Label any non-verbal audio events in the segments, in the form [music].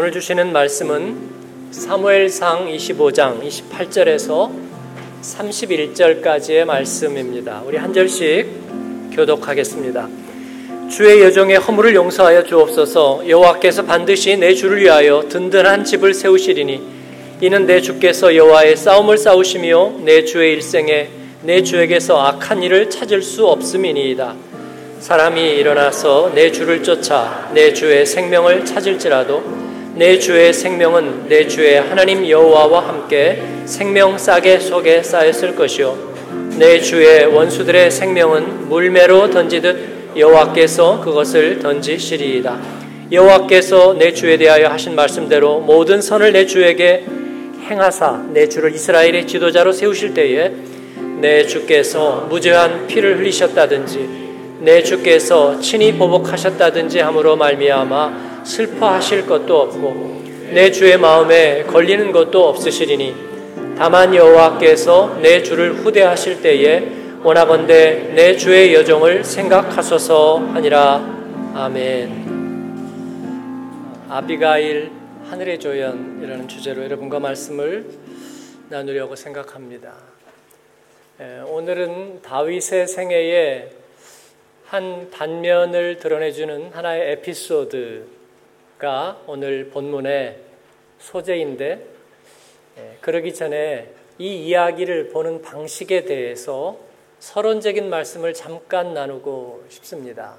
오늘 주시는 말씀은 사무엘상 25장 28절에서 31절까지의 말씀입니다. 우리 한 절씩 교독하겠습니다. 주의 여종의 허물을 용서하여 주옵소서 여호와께서 반드시 내 주를 위하여 든든한 집을 세우시리니 이는 내 주께서 여호와의 싸움을 싸우시며 내 주의 일생에 내 주에게서 악한 일을 찾을 수 없음이니이다. 사람이 일어나서 내 주를 쫓아 내 주의 생명을 찾을지라도 내 주의 생명은 내 주의 하나님 여호와와 함께 생명 싸게 속에 쌓였을 것이요 내 주의 원수들의 생명은 물매로 던지듯 여호와께서 그것을 던지시리이다. 여호와께서 내 주에 대하여 하신 말씀대로 모든 선을 내 주에게 행하사 내 주를 이스라엘의 지도자로 세우실 때에 내 주께서 무죄한 피를 흘리셨다든지 내 주께서 친히 보복하셨다든지 함으로 말미암아 슬퍼하실 것도 없고 내 주의 마음에 걸리는 것도 없으시리니 다만 여호와께서 내 주를 후대하실 때에 원하건대 내 주의 여정을 생각하소서 하니라 아멘. 아비가일 하늘의 조연이라는 주제로 여러분과 말씀을 나누려고 생각합니다. 오늘은 다윗의 생애에 한 단면을 드러내주는 하나의 에피소드 가 오늘 본문의 소재인데 예, 그러기 전에 이 이야기를 보는 방식에 대해서 서론적인 말씀을 잠깐 나누고 싶습니다.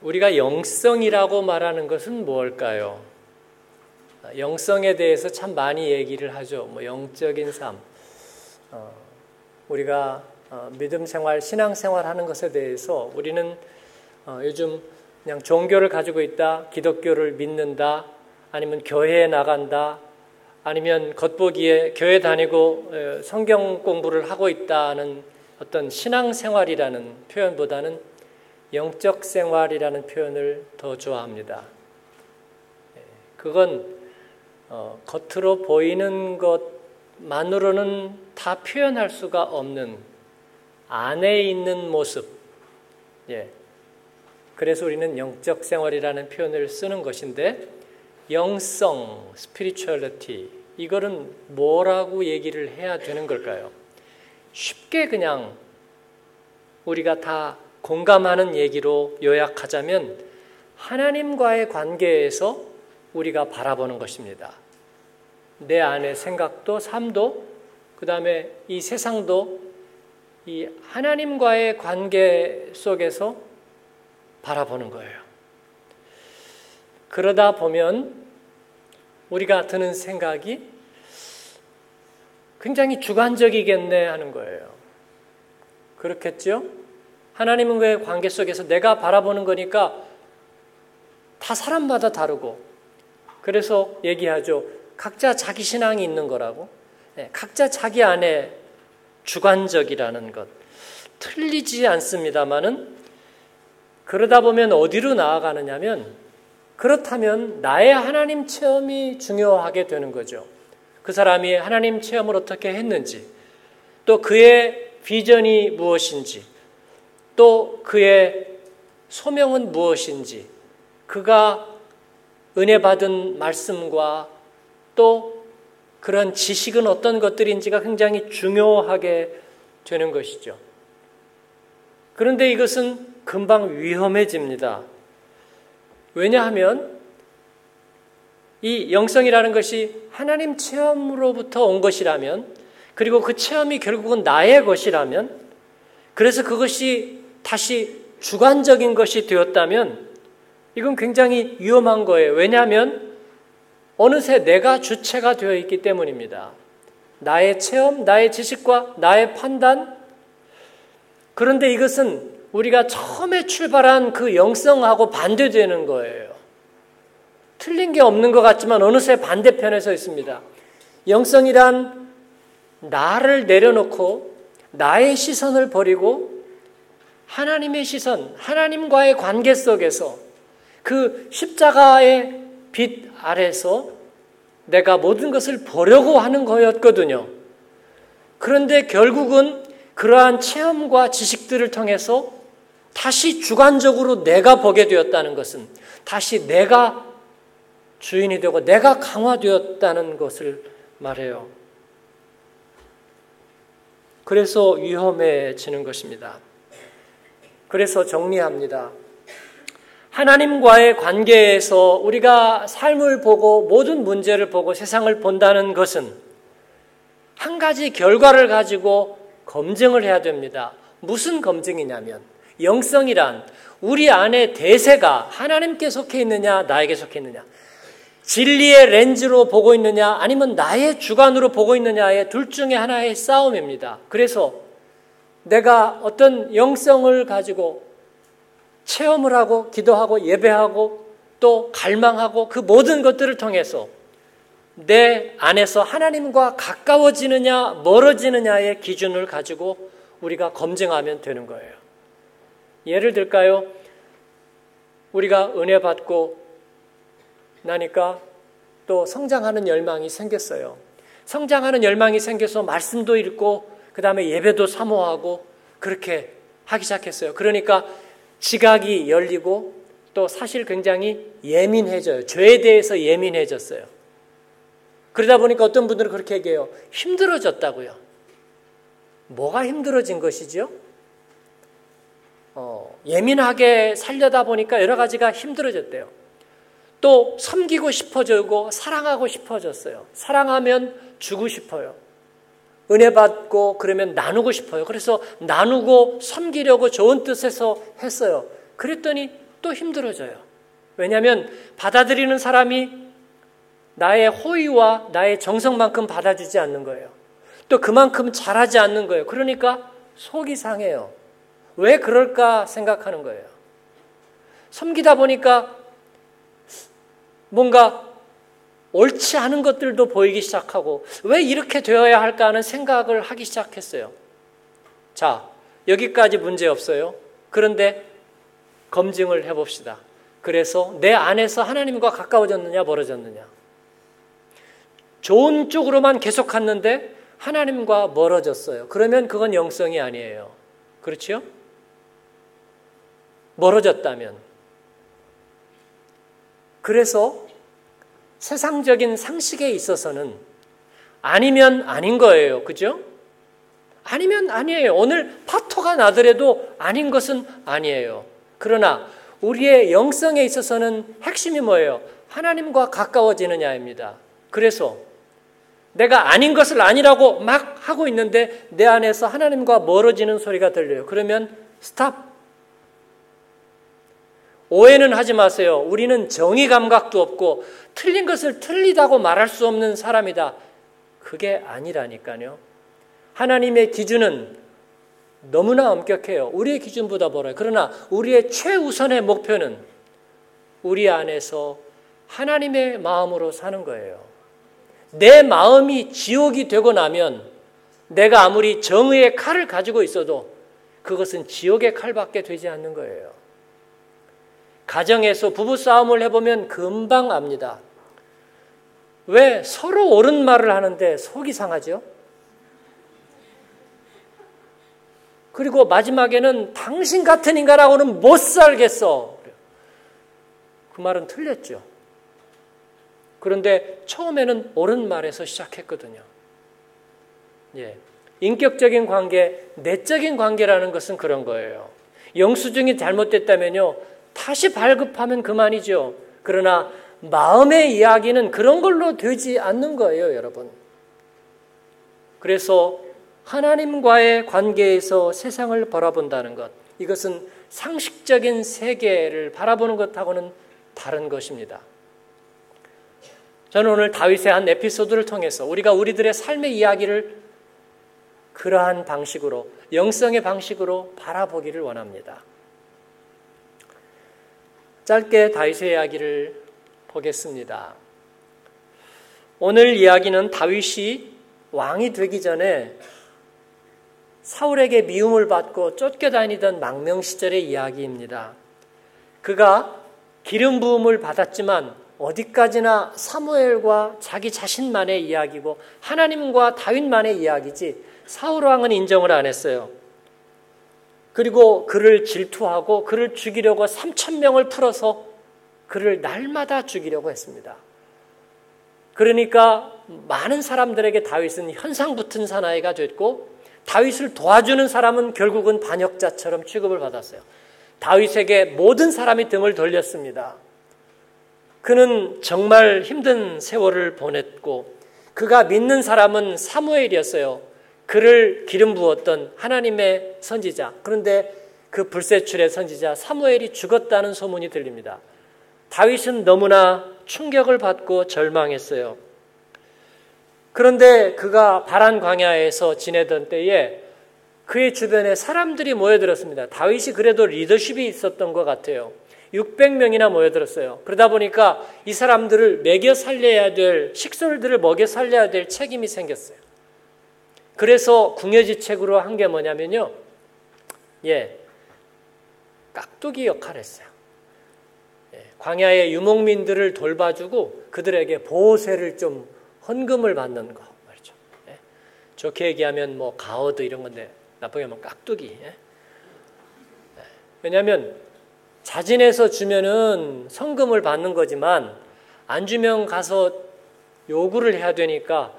우리가 영성이라고 말하는 것은 무엇일까요? 영성에 대해서 참 많이 얘기를 하죠. 뭐 영적인 삶. 어, 우리가 어, 믿음 생활, 신앙 생활 하는 것에 대해서 우리는 어, 요즘 그냥 종교를 가지고 있다, 기독교를 믿는다, 아니면 교회에 나간다, 아니면 겉보기에 교회 다니고 어, 성경 공부를 하고 있다는 어떤 신앙 생활이라는 표현보다는 영적 생활이라는 표현을 더 좋아합니다. 예, 그건 어, 겉으로 보이는 것만으로는 다 표현할 수가 없는 안에 있는 모습, 예, 그래서 우리는 영적 생활이라는 표현을 쓰는 것인데 영성, 스피리추얼리티 이거는 뭐라고 얘기를 해야 되는 걸까요? 쉽게 그냥 우리가 다 공감하는 얘기로 요약하자면 하나님과의 관계에서 우리가 바라보는 것입니다. 내 안의 생각도 삶도 그 다음에 이 세상도 이 하나님과의 관계 속에서 바라보는 거예요. 그러다 보면 우리가 드는 생각이 굉장히 주관적이겠네 하는 거예요. 그렇겠죠? 하나님과의 관계 속에서 내가 바라보는 거니까 다 사람마다 다르고 그래서 얘기하죠. 각자 자기 신앙이 있는 거라고. 네, 각자 자기 안에 주관적이라는 것. 틀리지 않습니다만은 그러다 보면 어디로 나아가느냐면 그렇다면 나의 하나님 체험이 중요하게 되는 거죠. 그 사람이 하나님 체험을 어떻게 했는지, 또 그의 비전이 무엇인지, 또 그의 소명은 무엇인지, 그가 은혜 받은 말씀과 또 그런 지식은 어떤 것들인지가 굉장히 중요하게 되는 것이죠. 그런데 이것은 금방 위험해집니다. 왜냐하면 이 영성이라는 것이 하나님 체험으로부터 온 것이라면 그리고 그 체험이 결국은 나의 것이라면 그래서 그것이 다시 주관적인 것이 되었다면 이건 굉장히 위험한 거예요. 왜냐하면 어느새 내가 주체가 되어 있기 때문입니다. 나의 체험, 나의 지식과 나의 판단, 그런데 이것은 우리가 처음에 출발한 그 영성하고 반대되는 거예요. 틀린 게 없는 것 같지만 어느새 반대편에 서 있습니다. 영성이란 나를 내려놓고 나의 시선을 버리고 하나님의 시선, 하나님과의 관계 속에서 그 십자가의 빛 아래서 내가 모든 것을 보려고 하는 거였거든요. 그런데 결국은 그러한 체험과 지식들을 통해서 다시 주관적으로 내가 보게 되었다는 것은 다시 내가 주인이 되고 내가 강화되었다는 것을 말해요. 그래서 위험해지는 것입니다. 그래서 정리합니다. 하나님과의 관계에서 우리가 삶을 보고 모든 문제를 보고 세상을 본다는 것은 한 가지 결과를 가지고 검증을 해야 됩니다. 무슨 검증이냐면 영성이란 우리 안에 대세가 하나님께 속해 있느냐 나에게 속해 있느냐 진리의 렌즈로 보고 있느냐 아니면 나의 주관으로 보고 있느냐의 둘 중에 하나의 싸움입니다. 그래서 내가 어떤 영성을 가지고 체험을 하고 기도하고 예배하고 또 갈망하고 그 모든 것들을 통해서 내 안에서 하나님과 가까워지느냐 멀어지느냐의 기준을 가지고 우리가 검증하면 되는 거예요. 예를 들까요? 우리가 은혜 받고 나니까 또 성장하는 열망이 생겼어요. 성장하는 열망이 생겨서 말씀도 읽고 그 다음에 예배도 사모하고 그렇게 하기 시작했어요. 그러니까 지각이 열리고 또 사실 굉장히 예민해져요. 죄에 대해서 예민해졌어요. 그러다 보니까 어떤 분들은 그렇게 얘기해요. 힘들어졌다고요. 뭐가 힘들어진 것이죠? 어, 예민하게 살려다 보니까 여러 가지가 힘들어졌대요. 또 섬기고 싶어지고 사랑하고 싶어졌어요. 사랑하면 주고 싶어요. 은혜 받고 그러면 나누고 싶어요. 그래서 나누고 섬기려고 좋은 뜻에서 했어요. 그랬더니 또 힘들어져요. 왜냐하면 받아들이는 사람이 나의 호의와 나의 정성만큼 받아주지 않는 거예요. 또 그만큼 잘하지 않는 거예요. 그러니까 속이 상해요. 왜 그럴까 생각하는 거예요. 섬기다 보니까 뭔가 옳지 않은 것들도 보이기 시작하고 왜 이렇게 되어야 할까 하는 생각을 하기 시작했어요. 자, 여기까지 문제 없어요. 그런데 검증을 해봅시다. 그래서 내 안에서 하나님과 가까워졌느냐, 멀어졌느냐. 좋은 쪽으로만 계속 갔는데 하나님과 멀어졌어요. 그러면 그건 영성이 아니에요. 그렇죠? 멀어졌다면. 그래서 세상적인 상식에 있어서는 아니면 아닌 거예요. 그죠? 아니면 아니에요. 오늘 파토가 나더라도 아닌 것은 아니에요. 그러나 우리의 영성에 있어서는 핵심이 뭐예요? 하나님과 가까워지느냐입니다. 그래서 내가 아닌 것을 아니라고 막 하고 있는데 내 안에서 하나님과 멀어지는 소리가 들려요. 그러면 스탑. 오해는 하지 마세요. 우리는 정의 감각도 없고 틀린 것을 틀리다고 말할 수 없는 사람이다. 그게 아니라니까요. 하나님의 기준은 너무나 엄격해요. 우리의 기준보다 멀어요. 그러나 우리의 최우선의 목표는 우리 안에서 하나님의 마음으로 사는 거예요. 내 마음이 지옥이 되고 나면 내가 아무리 정의의 칼을 가지고 있어도 그것은 지옥의 칼밖에 되지 않는 거예요. 가정에서 부부 싸움을 해보면 금방 압니다. 왜 서로 옳은 말을 하는데 속이 상하죠? 그리고 마지막에는 당신 같은 인간하고는 못 살겠어. 그 말은 틀렸죠. 그런데 처음에는 옳은 말에서 시작했거든요. 예. 인격적인 관계, 내적인 관계라는 것은 그런 거예요. 영수증이 잘못됐다면요. 다시 발급하면 그만이죠. 그러나 마음의 이야기는 그런 걸로 되지 않는 거예요, 여러분. 그래서 하나님과의 관계에서 세상을 바라본다는 것, 이것은 상식적인 세계를 바라보는 것하고는 다른 것입니다. 저는 오늘 다윗의 한 에피소드를 통해서 우리가 우리들의 삶의 이야기를 그러한 방식으로, 영성의 방식으로 바라보기를 원합니다. 짧게 다윗의 이야기를 보겠습니다. 오늘 이야기는 다윗이 왕이 되기 전에 사울에게 미움을 받고 쫓겨다니던 망명 시절의 이야기입니다. 그가 기름 부음을 받았지만 어디까지나 사무엘과 자기 자신만의 이야기고 하나님과 다윗만의 이야기지 사울 왕은 인정을 안 했어요. 그리고 그를 질투하고 그를 죽이려고 3천 명을 풀어서 그를 날마다 죽이려고 했습니다. 그러니까 많은 사람들에게 다윗은 현상 붙은 사나이가 됐고 다윗을 도와주는 사람은 결국은 반역자처럼 취급을 받았어요. 다윗에게 모든 사람이 등을 돌렸습니다. 그는 정말 힘든 세월을 보냈고 그가 믿는 사람은 사무엘이었어요. 그를 기름 부었던 하나님의 선지자. 그런데 그 불세출의 선지자 사무엘이 죽었다는 소문이 들립니다. 다윗은 너무나 충격을 받고 절망했어요. 그런데 그가 바란 광야에서 지내던 때에 그의 주변에 사람들이 모여들었습니다. 다윗이 그래도 리더십이 있었던 것 같아요. 600명이나 모여들었어요. 그러다 보니까 이 사람들을 먹여 살려야 될, 식솔들을 먹여 살려야 될 책임이 생겼어요. 그래서 궁여지책으로 한 게 뭐냐면요. 예, 깍두기 역할을 했어요. 예, 광야의 유목민들을 돌봐주고 그들에게 보호세를 좀 헌금을 받는 거 말이죠. 예, 좋게 얘기하면 뭐 가어드 이런 건데 나쁘게 하면 깍두기. 예? 예. 왜냐하면 자진해서 주면은 성금을 받는 거지만 안 주면 가서 요구를 해야 되니까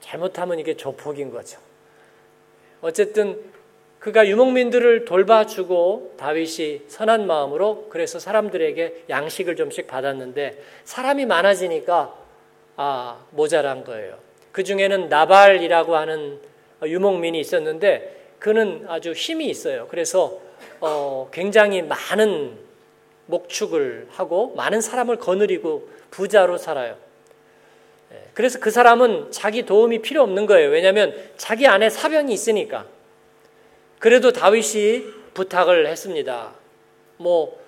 잘못하면 이게 조폭인 거죠. 어쨌든 그가 유목민들을 돌봐주고 다윗이 선한 마음으로 그래서 사람들에게 양식을 좀씩 받았는데 사람이 많아지니까 아 모자란 거예요. 그 중에는 나발이라고 하는 유목민이 있었는데 그는 아주 힘이 있어요. 그래서 어, 굉장히 많은 목축을 하고 많은 사람을 거느리고 부자로 살아요. 예, 그래서 그 사람은 자기 도움이 필요 없는 거예요. 왜냐하면 자기 안에 사병이 있으니까. 그래도 다윗이 부탁을 했습니다. 뭐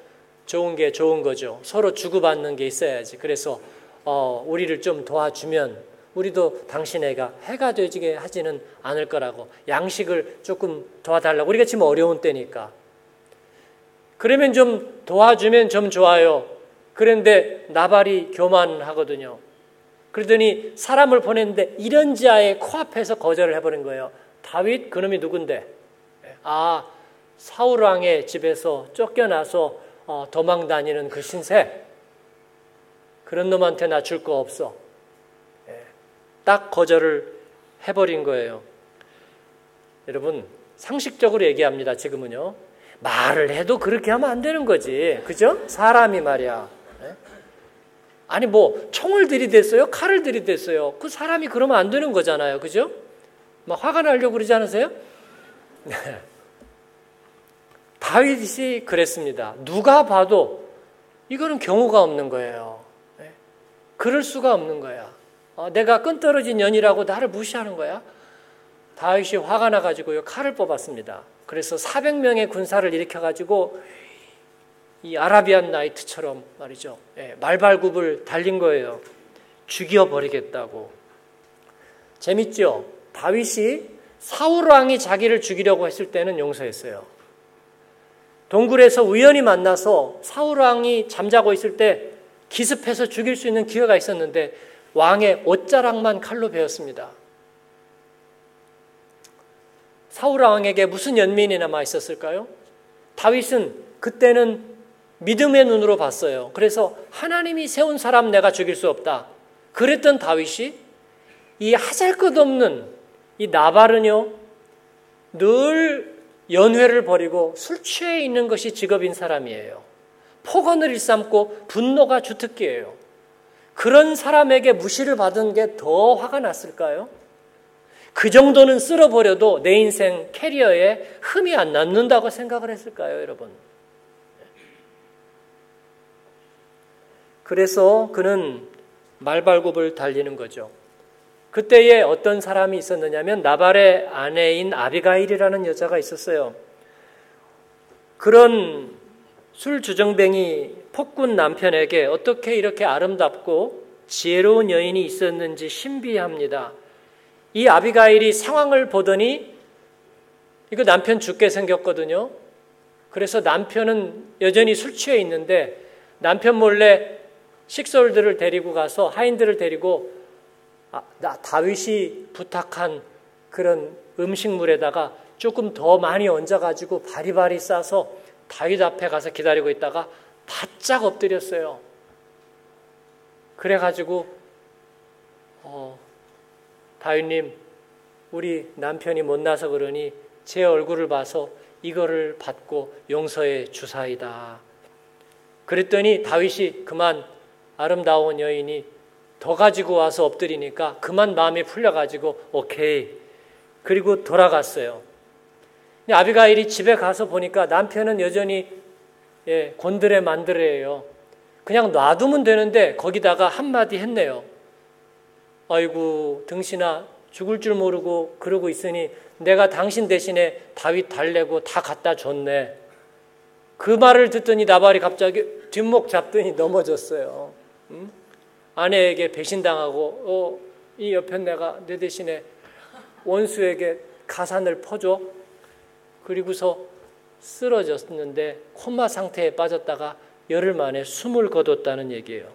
좋은 게 좋은 거죠. 서로 주고받는 게 있어야지. 그래서 어, 우리를 좀 도와주면 우리도 당신 애가 해가 되지게 하지는 않을 거라고 양식을 조금 도와달라고 우리가 지금 어려운 때니까 그러면 좀 도와주면 좀 좋아요. 그런데 나발이 교만하거든요. 그러더니 사람을 보냈는데 이런 자의 코앞에서 거절을 해버린 거예요. 다윗 그놈이 누군데? 아 사울 왕의 집에서 쫓겨나서 어, 도망 다니는 그 신세. 그런 놈한테 나 줄 거 없어. 예, 딱 거절을 해버린 거예요. 여러분 상식적으로 얘기합니다. 지금은요. 말을 해도 그렇게 하면 안 되는 거지. 그죠? 사람이 말이야. 네? 아니, 뭐, 총을 들이댔어요? 칼을 들이댔어요? 그 사람이 그러면 안 되는 거잖아요. 그죠? 막 화가 나려고 그러지 않으세요? 네. [laughs] 다윗이 그랬습니다. 누가 봐도 이거는 경우가 없는 거예요. 네? 그럴 수가 없는 거야. 어, 내가 끈떨어진 년이라고 나를 무시하는 거야? 다윗이 화가 나가지고 칼을 뽑았습니다. 그래서 400명의 군사를 일으켜가지고 이 아라비안 나이트처럼 말이죠. 예, 말발굽을 달린 거예요. 죽여버리겠다고. 재밌죠? 다윗이 사울 왕이 자기를 죽이려고 했을 때는 용서했어요. 동굴에서 우연히 만나서 사울 왕이 잠자고 있을 때 기습해서 죽일 수 있는 기회가 있었는데 왕의 옷자락만 칼로 베었습니다. 사울 왕에게 무슨 연민이 남아 있었을까요? 다윗은 그때는 믿음의 눈으로 봤어요. 그래서 하나님이 세운 사람 내가 죽일 수 없다. 그랬던 다윗이 이 하잘 것 없는 이 나발은요 늘 연회를 버리고 술 취해 있는 것이 직업인 사람이에요. 폭언을 일삼고 분노가 주특기예요. 그런 사람에게 무시를 받은 게 더 화가 났을까요? 그 정도는 쓸어버려도 내 인생 캐리어에 흠이 안 남는다고 생각을 했을까요, 여러분? 그래서 그는 말발굽을 달리는 거죠. 그때에 어떤 사람이 있었느냐면 나발의 아내인 아비가일이라는 여자가 있었어요. 그런 술 주정뱅이 폭군 남편에게 어떻게 이렇게 아름답고 지혜로운 여인이 있었는지 신비합니다. 이 아비가일이 상황을 보더니 이거 남편 죽게 생겼거든요. 그래서 남편은 여전히 술 취해 있는데 남편 몰래 식솔들을 데리고 가서 하인들을 데리고 아, 나 다윗이 부탁한 그런 음식물에다가 조금 더 많이 얹어가지고 바리바리 싸서 다윗 앞에 가서 기다리고 있다가 바짝 엎드렸어요. 그래가지고 어, 다윗님 우리 남편이 못나서 그러니 제 얼굴을 봐서 이거를 받고 용서해 주사이다. 그랬더니 다윗이 그만 아름다운 여인이 더 가지고 와서 엎드리니까 그만 마음이 풀려가지고 오케이. 그리고 돌아갔어요. 아비가일이 집에 가서 보니까 남편은 여전히 예, 곤드레 만드레예요. 그냥 놔두면 되는데 거기다가 한마디 했네요. 아이고 등신아 죽을 줄 모르고 그러고 있으니 내가 당신 대신에 다윗 달래고 다 갖다 줬네. 그 말을 듣더니 나발이 갑자기 뒷목 잡더니 넘어졌어요. 응? 아내에게 배신당하고 어, 이 옆에 내가 내 대신에 원수에게 가산을 퍼줘. 그리고서 쓰러졌는데 코마 상태에 빠졌다가 열흘 만에 숨을 거뒀다는 얘기예요.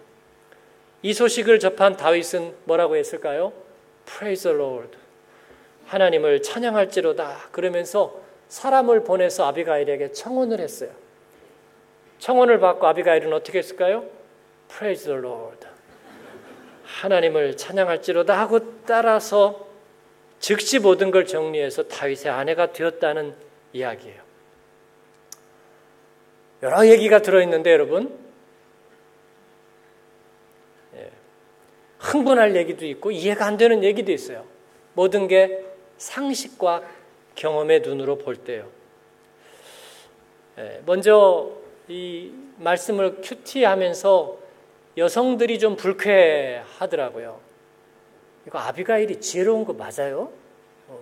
이 소식을 접한 다윗은 뭐라고 했을까요? Praise the Lord. 하나님을 찬양할지로다. 그러면서 사람을 보내서 아비가일에게 청혼을 했어요. 청혼을 받고 아비가일은 어떻게 했을까요? Praise the Lord. 하나님을 찬양할지로다 하고 따라서 즉시 모든 걸 정리해서 다윗의 아내가 되었다는 이야기예요. 여러 얘기가 들어있는데 여러분 예, 흥분할 얘기도 있고 이해가 안 되는 얘기도 있어요. 모든 게 상식과 경험의 눈으로 볼 때요. 예, 먼저 이 말씀을 큐티하면서 여성들이 좀 불쾌하더라고요. 이거 아비가일이 지혜로운 거 맞아요? 어.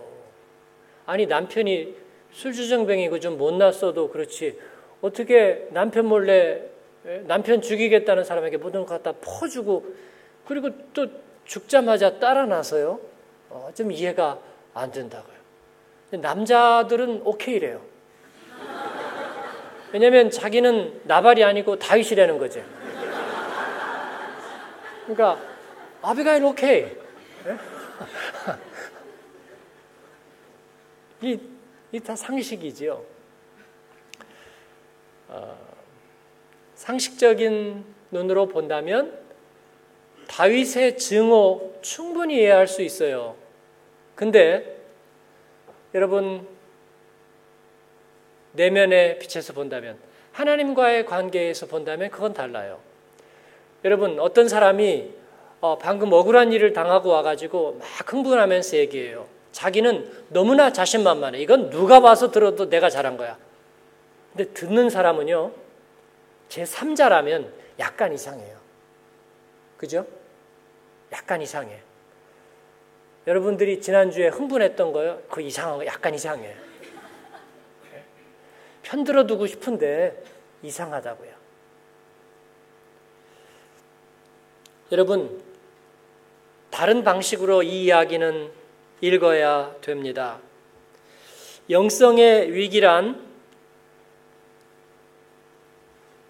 아니 남편이 술주정뱅이고 좀 못났어도 그렇지 어떻게 남편 몰래 남편 죽이겠다는 사람에게 모든 것 갖다 퍼주고 그리고 또 죽자마자 따라 나서요? 어, 좀 이해가 안 된다고요. 남자들은 오케이래요. 왜냐면 자기는 나발이 아니고 다윗이라는 거죠. 그러니까 아비가일 오케이. 이, 이 다 상식이지요. 어, 상식적인 눈으로 본다면 다윗의 증오 충분히 이해할 수 있어요. 근데 여러분 내면의 빛에서 본다면 하나님과의 관계에서 본다면 그건 달라요. 여러분 어떤 사람이 어, 방금 억울한 일을 당하고 와가지고 막 흥분하면서 얘기해요. 자기는 너무나 자신만만해. 이건 누가 봐서 들어도 내가 잘한 거야. 근데 듣는 사람은요, 제 3자라면 약간 이상해요. 그죠? 약간 이상해. 여러분들이 지난주에 흥분했던 거요? 그 이상한 거 약간 이상해. 편들어 두고 싶은데 이상하다고요. 여러분, 다른 방식으로 이 이야기는 읽어야 됩니다. 영성의 위기란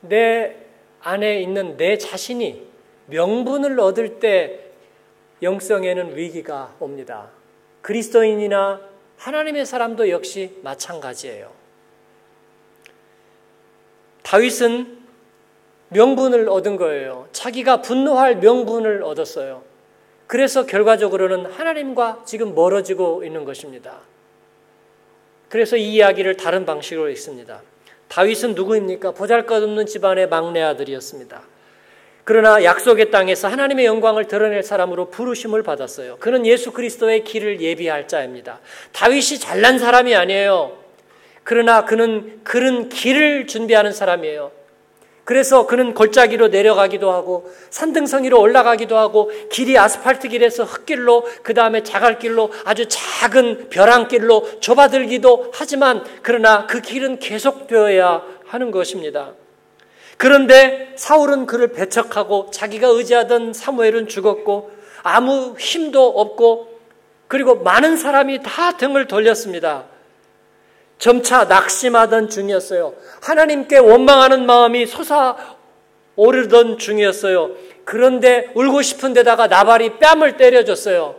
내 안에 있는 내 자신이 명분을 얻을 때 영성에는 위기가 옵니다. 그리스도인이나 하나님의 사람도 역시 마찬가지예요. 다윗은 명분을 얻은 거예요. 자기가 분노할 명분을 얻었어요. 그래서 결과적으로는 하나님과 지금 멀어지고 있는 것입니다. 그래서 이 이야기를 다른 방식으로 읽습니다. 다윗은 누구입니까? 보잘것없는 집안의 막내 아들이었습니다. 그러나 약속의 땅에서 하나님의 영광을 드러낼 사람으로 부르심을 받았어요. 그는 예수 그리스도의 길을 예비할 자입니다. 다윗이 잘난 사람이 아니에요. 그러나 그는 그런 길을 준비하는 사람이에요. 그래서 그는 골짜기로 내려가기도 하고 산등성이로 올라가기도 하고 길이 아스팔트 길에서 흙길로 그 다음에 자갈길로 아주 작은 벼랑길로 좁아들기도 하지만 그러나 그 길은 계속되어야 하는 것입니다. 그런데 사울은 그를 배척하고 자기가 의지하던 사무엘은 죽었고 아무 힘도 없고 그리고 많은 사람이 다 등을 돌렸습니다. 점차 낙심하던 중이었어요. 하나님께 원망하는 마음이 솟아오르던 중이었어요. 그런데 울고 싶은 데다가 나발이 뺨을 때려줬어요.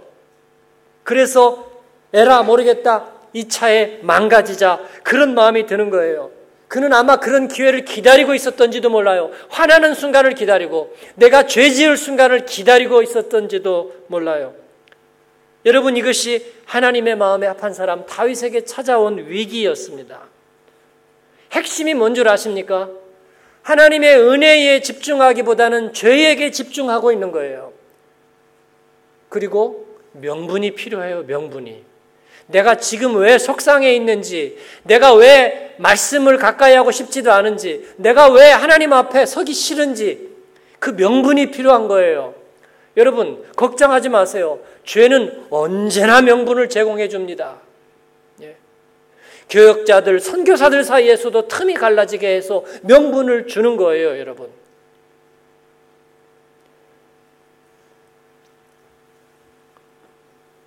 그래서 에라 모르겠다. 이 차에 망가지자 그런 마음이 드는 거예요. 그는 아마 그런 기회를 기다리고 있었던지도 몰라요. 화나는 순간을 기다리고 내가 죄 지을 순간을 기다리고 있었던지도 몰라요. 여러분 이것이 하나님의 마음에 합한 사람 다윗에게 찾아온 위기였습니다. 핵심이 뭔 줄 아십니까? 하나님의 은혜에 집중하기보다는 죄에게 집중하고 있는 거예요. 그리고 명분이 필요해요, 명분이. 내가 지금 왜 속상해 있는지, 내가 왜 말씀을 가까이 하고 싶지도 않은지, 내가 왜 하나님 앞에 서기 싫은지, 그 명분이 필요한 거예요. 여러분, 걱정하지 마세요. 죄는 언제나 명분을 제공해 줍니다. 예. 교역자들, 선교사들 사이에서도 틈이 갈라지게 해서 명분을 주는 거예요, 여러분.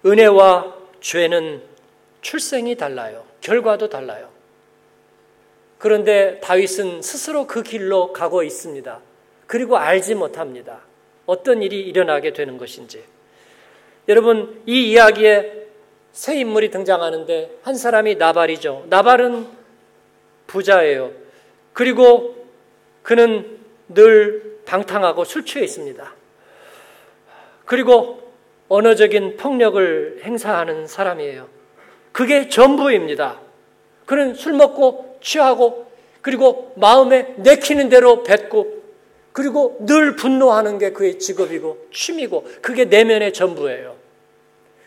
은혜와 죄는 출생이 달라요. 결과도 달라요. 그런데 다윗은 스스로 그 길로 가고 있습니다. 그리고 알지 못합니다. 어떤 일이 일어나게 되는 것인지. 여러분, 이 이야기에 새 인물이 등장하는데 한 사람이 나발이죠. 나발은 부자예요. 그리고 그는 늘 방탕하고 술 취해 있습니다. 그리고 언어적인 폭력을 행사하는 사람이에요. 그게 전부입니다. 그는 술 먹고 취하고 그리고 마음에 내키는 대로 뱉고 그리고 늘 분노하는 게 그의 직업이고 취미고 그게 내면의 전부예요.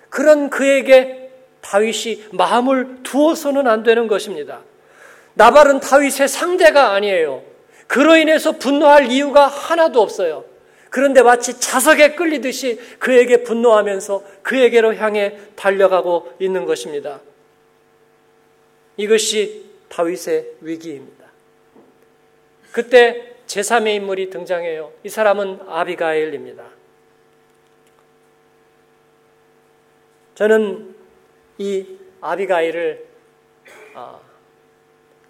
그런 그에게 다윗이 마음을 두어서는 안 되는 것입니다. 나발은 다윗의 상대가 아니에요. 그로 인해서 분노할 이유가 하나도 없어요. 그런데 마치 자석에 끌리듯이 그에게 분노하면서 그에게로 향해 달려가고 있는 것입니다. 이것이 다윗의 위기입니다. 그때 제3의 인물이 등장해요. 이 사람은 아비가일입니다. 저는 이 아비가일을 아,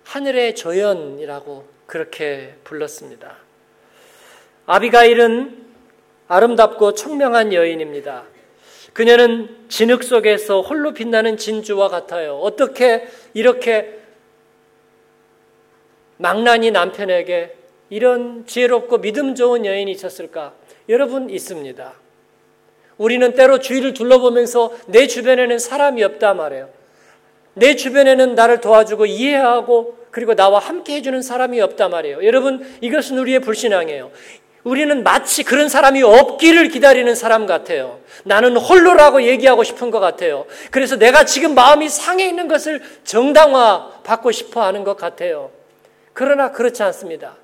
하늘의 조연이라고 그렇게 불렀습니다. 아비가일은 아름답고 청명한 여인입니다. 그녀는 진흙 속에서 홀로 빛나는 진주와 같아요. 어떻게 이렇게 망나니 남편에게 이런 지혜롭고 믿음 좋은 여인이 있었을까? 여러분 있습니다. 우리는 때로 주위를 둘러보면서 내 주변에는 사람이 없다 말해요. 내 주변에는 나를 도와주고 이해하고 그리고 나와 함께 해주는 사람이 없다 말이에요. 여러분, 이것은 우리의 불신앙이에요. 우리는 마치 그런 사람이 없기를 기다리는 사람 같아요. 나는 홀로라고 얘기하고 싶은 것 같아요. 그래서 내가 지금 마음이 상해 있는 것을 정당화 받고 싶어 하는 것 같아요. 그러나 그렇지 않습니다.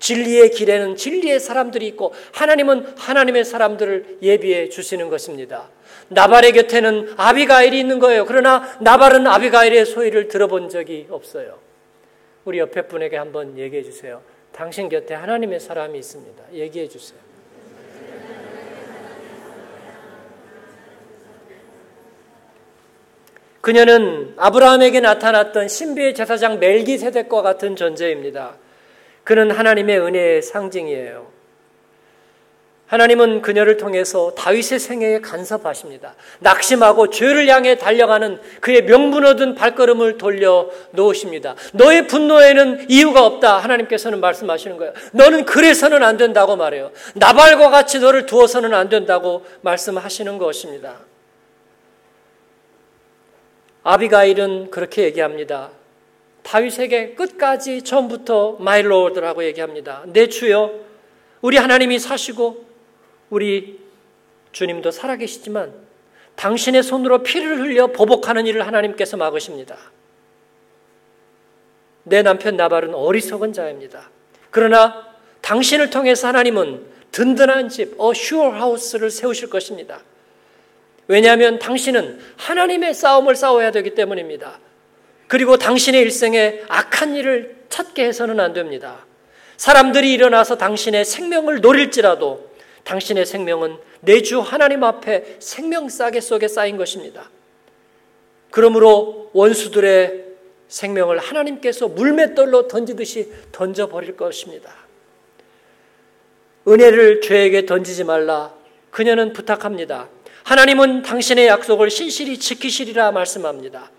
진리의 길에는 진리의 사람들이 있고 하나님은 하나님의 사람들을 예비해 주시는 것입니다. 나발의 곁에는 아비가일이 있는 거예요. 그러나 나발은 아비가일의 소리를 들어본 적이 없어요. 우리 옆에 분에게 한번 얘기해 주세요. 당신 곁에 하나님의 사람이 있습니다. 얘기해 주세요. 그녀는 아브라함에게 나타났던 신비의 제사장 멜기세덱과 같은 존재입니다. 그는 하나님의 은혜의 상징이에요. 하나님은 그녀를 통해서 다윗의 생애에 간섭하십니다. 낙심하고 죄를 향해 달려가는 그의 명분 얻은 발걸음을 돌려 놓으십니다. 너의 분노에는 이유가 없다. 하나님께서는 말씀하시는 거예요. 너는 그래서는 안 된다고 말해요. 나발과 같이 너를 두어서는 안 된다고 말씀하시는 것입니다. 아비가일은 그렇게 얘기합니다. 다윗에게 끝까지 처음부터 my lord라고 얘기합니다. 내 주여, 우리 하나님이 사시고 우리 주님도 살아계시지만 당신의 손으로 피를 흘려 보복하는 일을 하나님께서 막으십니다. 내 남편 나발은 어리석은 자입니다. 그러나 당신을 통해서 하나님은 든든한 집, 어 슈어 하우스를 세우실 것입니다. 왜냐하면 당신은 하나님의 싸움을 싸워야 되기 때문입니다. 그리고 당신의 일생에 악한 일을 찾게 해서는 안 됩니다. 사람들이 일어나서 당신의 생명을 노릴지라도 당신의 생명은 내 주 하나님 앞에 생명 싸게 속에 쌓인 것입니다. 그러므로 원수들의 생명을 하나님께서 물맷돌로 던지듯이 던져버릴 것입니다. 은혜를 죄에게 던지지 말라. 그녀는 부탁합니다. 하나님은 당신의 약속을 신실히 지키시리라 말씀합니다.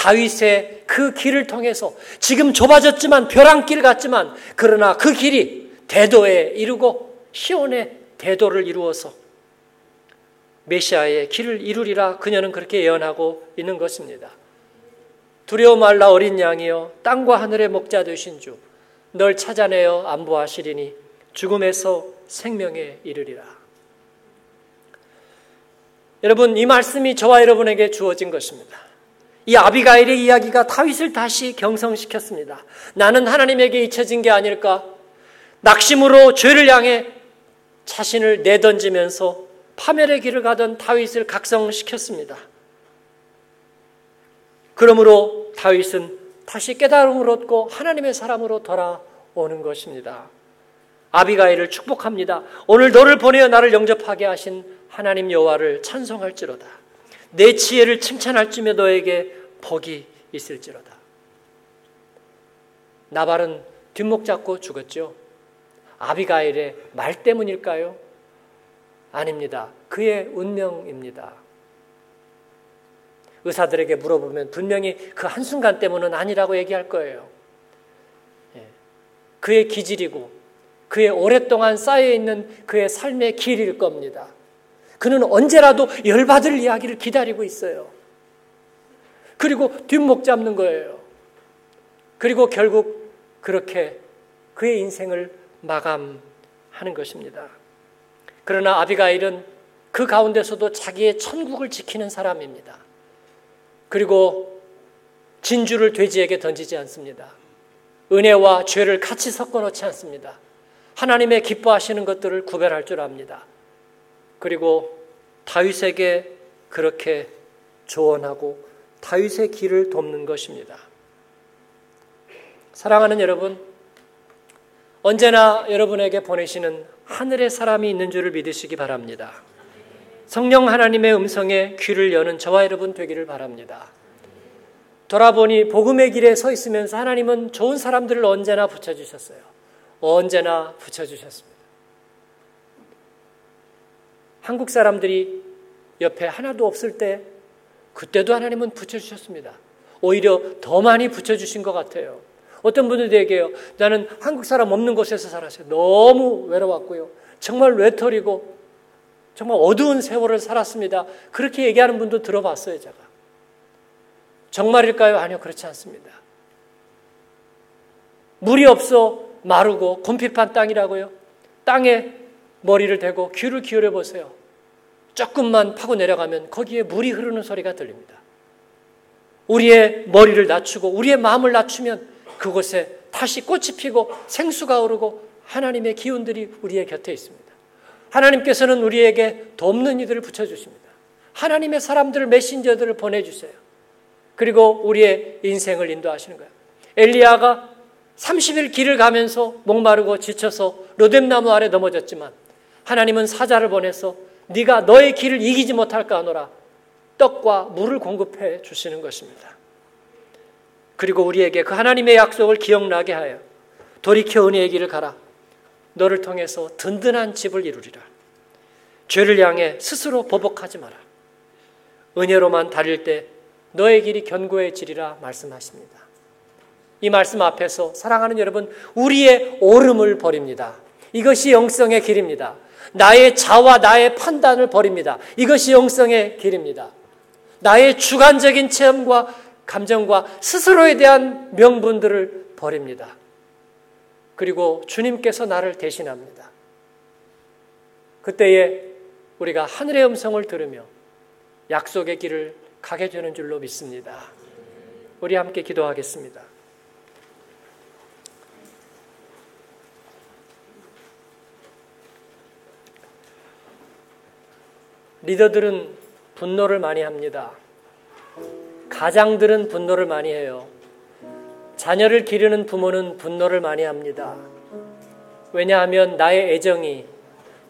다윗의 그 길을 통해서 지금 좁아졌지만 벼랑길 같지만 그러나 그 길이 대도에 이루고 시온의 대도를 이루어서 메시아의 길을 이루리라 그녀는 그렇게 예언하고 있는 것입니다. 두려워 말라 어린 양이여 땅과 하늘의 목자 되신 주 널 찾아내어 안보하시리니 죽음에서 생명에 이르리라. 여러분 이 말씀이 저와 여러분에게 주어진 것입니다. 이 아비가일의 이야기가 다윗을 다시 경성시켰습니다. 나는 하나님에게 잊혀진 게 아닐까? 낙심으로 죄를 향해 자신을 내던지면서 파멸의 길을 가던 다윗을 각성시켰습니다. 그러므로 다윗은 다시 깨달음을 얻고 하나님의 사람으로 돌아오는 것입니다. 아비가일을 축복합니다. 오늘 너를 보내어 나를 영접하게 하신 하나님 여호와를 찬송할지로다. 내 지혜를 칭찬할 쯤에 너에게 복이 있을지로다. 나발은 뒷목 잡고 죽었죠. 아비가일의 말 때문일까요? 아닙니다. 그의 운명입니다. 의사들에게 물어보면 분명히 그 한순간 때문은 아니라고 얘기할 거예요. 예. 그의 기질이고 그의 오랫동안 쌓여있는 그의 삶의 길일 겁니다. 그는 언제라도 열받을 이야기를 기다리고 있어요. 그리고 뒷목 잡는 거예요. 그리고 결국 그렇게 그의 인생을 마감하는 것입니다. 그러나 아비가일은 그 가운데서도 자기의 천국을 지키는 사람입니다. 그리고 진주를 돼지에게 던지지 않습니다. 은혜와 죄를 같이 섞어 놓지 않습니다. 하나님의 기뻐하시는 것들을 구별할 줄 압니다. 그리고 다윗에게 그렇게 조언하고 다윗의 길을 돕는 것입니다. 사랑하는 여러분, 언제나 여러분에게 보내시는 하늘의 사람이 있는 줄을 믿으시기 바랍니다. 성령 하나님의 음성에 귀를 여는 저와 여러분 되기를 바랍니다. 돌아보니 복음의 길에 서 있으면서 하나님은 좋은 사람들을 언제나 붙여주셨어요. 언제나 붙여주셨습니다. 한국 사람들이 옆에 하나도 없을 때 그때도 하나님은 붙여주셨습니다. 오히려 더 많이 붙여주신 것 같아요. 어떤 얘기해요. 나는 한국 사람 없는 곳에서 살았어요. 너무 외로웠고요. 정말 외톨이고 정말 어두운 세월을 살았습니다. 그렇게 얘기하는 분도 들어봤어요, 제가. 정말일까요? 아니요, 그렇지 않습니다. 물이 없어 마르고 곰핍한 땅이라고요. 땅에 머리를 대고 귀를 기울여 보세요. 조금만 파고 내려가면 거기에 물이 흐르는 소리가 들립니다. 우리의 머리를 낮추고 우리의 마음을 낮추면 그곳에 다시 꽃이 피고 생수가 오르고 하나님의 기운들이 우리의 곁에 있습니다. 하나님께서는 우리에게 돕는 이들을 붙여주십니다. 하나님의 사람들을 메신저들을 보내주세요. 그리고 우리의 인생을 인도하시는 거예요. 엘리야가 30일 길을 가면서 목마르고 지쳐서 로뎀나무 아래 넘어졌지만 하나님은 사자를 보내서 네가 너의 길을 이기지 못할까 하노라 떡과 물을 공급해 주시는 것입니다. 그리고 우리에게 그 하나님의 약속을 기억나게 하여 돌이켜 은혜의 길을 가라. 너를 통해서 든든한 집을 이루리라. 죄를 향해 스스로 보복하지 마라. 은혜로만 달릴 때 너의 길이 견고해지리라 말씀하십니다. 이 말씀 앞에서 사랑하는 여러분, 우리의 오름을 버립니다. 이것이 영성의 길입니다. 나의 자와 나의 판단을 버립니다. 이것이 영성의 길입니다. 나의 주관적인 체험과 감정과 스스로에 대한 명분들을 버립니다. 그리고 주님께서 나를 대신합니다. 그때에 우리가 하늘의 음성을 들으며 약속의 길을 가게 되는 줄로 믿습니다. 우리 함께 기도하겠습니다. 리더들은 분노를 많이 합니다. 가장들은 분노를 많이 해요. 자녀를 기르는 부모는 분노를 많이 합니다. 왜냐하면 나의 애정이,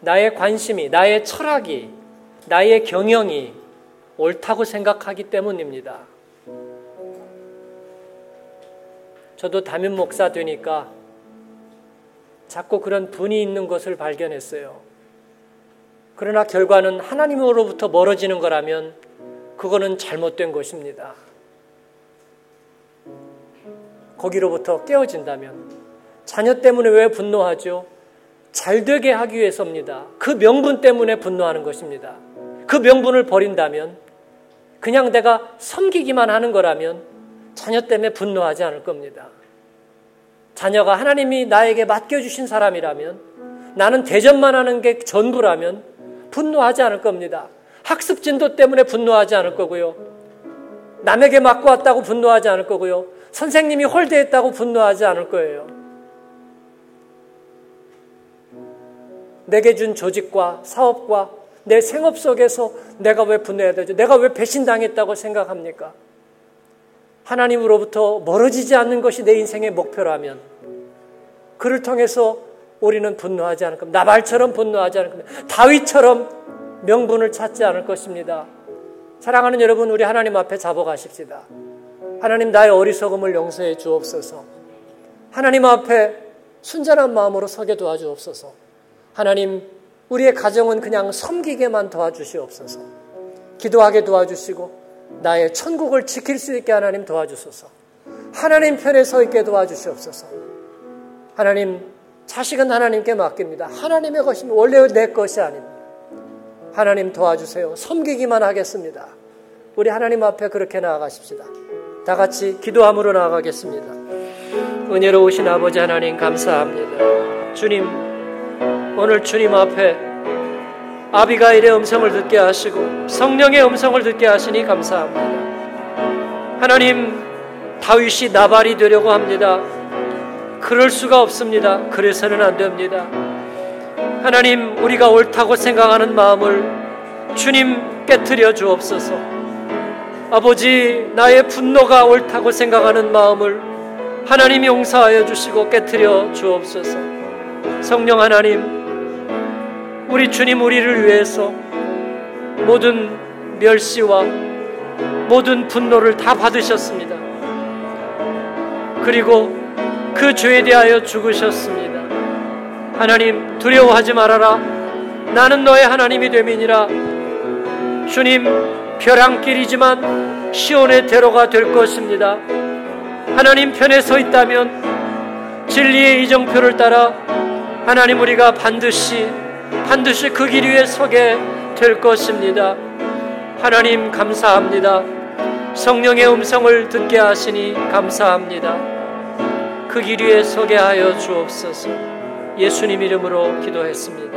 나의 관심이, 나의 철학이, 나의 경영이 옳다고 생각하기 때문입니다. 저도 담임 목사 되니까 자꾸 그런 분이 있는 것을 발견했어요. 그러나 결과는 하나님으로부터 멀어지는 거라면 그거는 잘못된 것입니다. 거기로부터 깨어진다면 자녀 때문에 왜 분노하죠? 잘 되게 하기 위해서입니다. 그 명분 때문에 분노하는 것입니다. 그 명분을 버린다면 그냥 내가 섬기기만 하는 거라면 자녀 때문에 분노하지 않을 겁니다. 자녀가 하나님이 나에게 맡겨주신 사람이라면 나는 대접만 하는 게 전부라면 분노하지 않을 겁니다. 학습 진도 때문에 분노하지 않을 거고요. 남에게 맡고 왔다고 분노하지 않을 거고요. 선생님이 홀대했다고 분노하지 않을 거예요. 내게 준 조직과 사업과 내 생업 속에서 내가 왜 분노해야 되죠? 내가 왜 배신당했다고 생각합니까? 하나님으로부터 멀어지지 않는 것이 내 인생의 목표라면 그를 통해서 우리는 분노하지 않을 겁니다. 나발처럼 분노하지 않을 겁니다. 다윗처럼 명분을 찾지 않을 것입니다. 사랑하는 여러분, 우리 하나님 앞에 잡아가십시다. 하나님 나의 어리석음을 용서해 주옵소서. 하나님 앞에 순전한 마음으로 서게 도와주옵소서. 하나님, 우리의 가정은 그냥 섬기게만 도와주시옵소서. 기도하게 도와주시고, 나의 천국을 지킬 수 있게 하나님 도와주소서. 하나님 편에 서 있게 도와주시옵소서. 하나님, 자식은 하나님께 맡깁니다. 하나님의 것입니다. 원래 내 것이 아닙니다. 하나님 도와주세요. 섬기기만 하겠습니다. 우리 하나님 앞에 그렇게 나아가십시다. 다 같이 기도함으로 나아가겠습니다. 은혜로우신 아버지 하나님 감사합니다. 주님, 오늘 주님 앞에 아비가일의 음성을 듣게 하시고 성령의 음성을 듣게 하시니 감사합니다. 하나님, 다윗이 나발이 되려고 합니다. 그럴 수가 없습니다. 그래서는 안 됩니다. 하나님, 우리가 옳다고 생각하는 마음을 주님 깨뜨려 주옵소서. 아버지, 나의 분노가 옳다고 생각하는 마음을 하나님이 용서하여 주시고 깨뜨려 주옵소서. 성령 하나님, 우리 주님 우리를 위해서 모든 멸시와 모든 분노를 다 받으셨습니다. 그리고 그 죄에 대하여 죽으셨습니다. 하나님 두려워하지 말아라. 나는 너의 하나님이 됨이니라. 주님 벼랑길이지만 시온의 대로가 될 것입니다. 하나님 편에 서 있다면 진리의 이정표를 따라 하나님 우리가 반드시 반드시 그 길 위에 서게 될 것입니다. 하나님 감사합니다. 성령의 음성을 듣게 하시니 감사합니다. 그 길 위에 서게 하여 주옵소서. 예수님 이름으로 기도했습니다.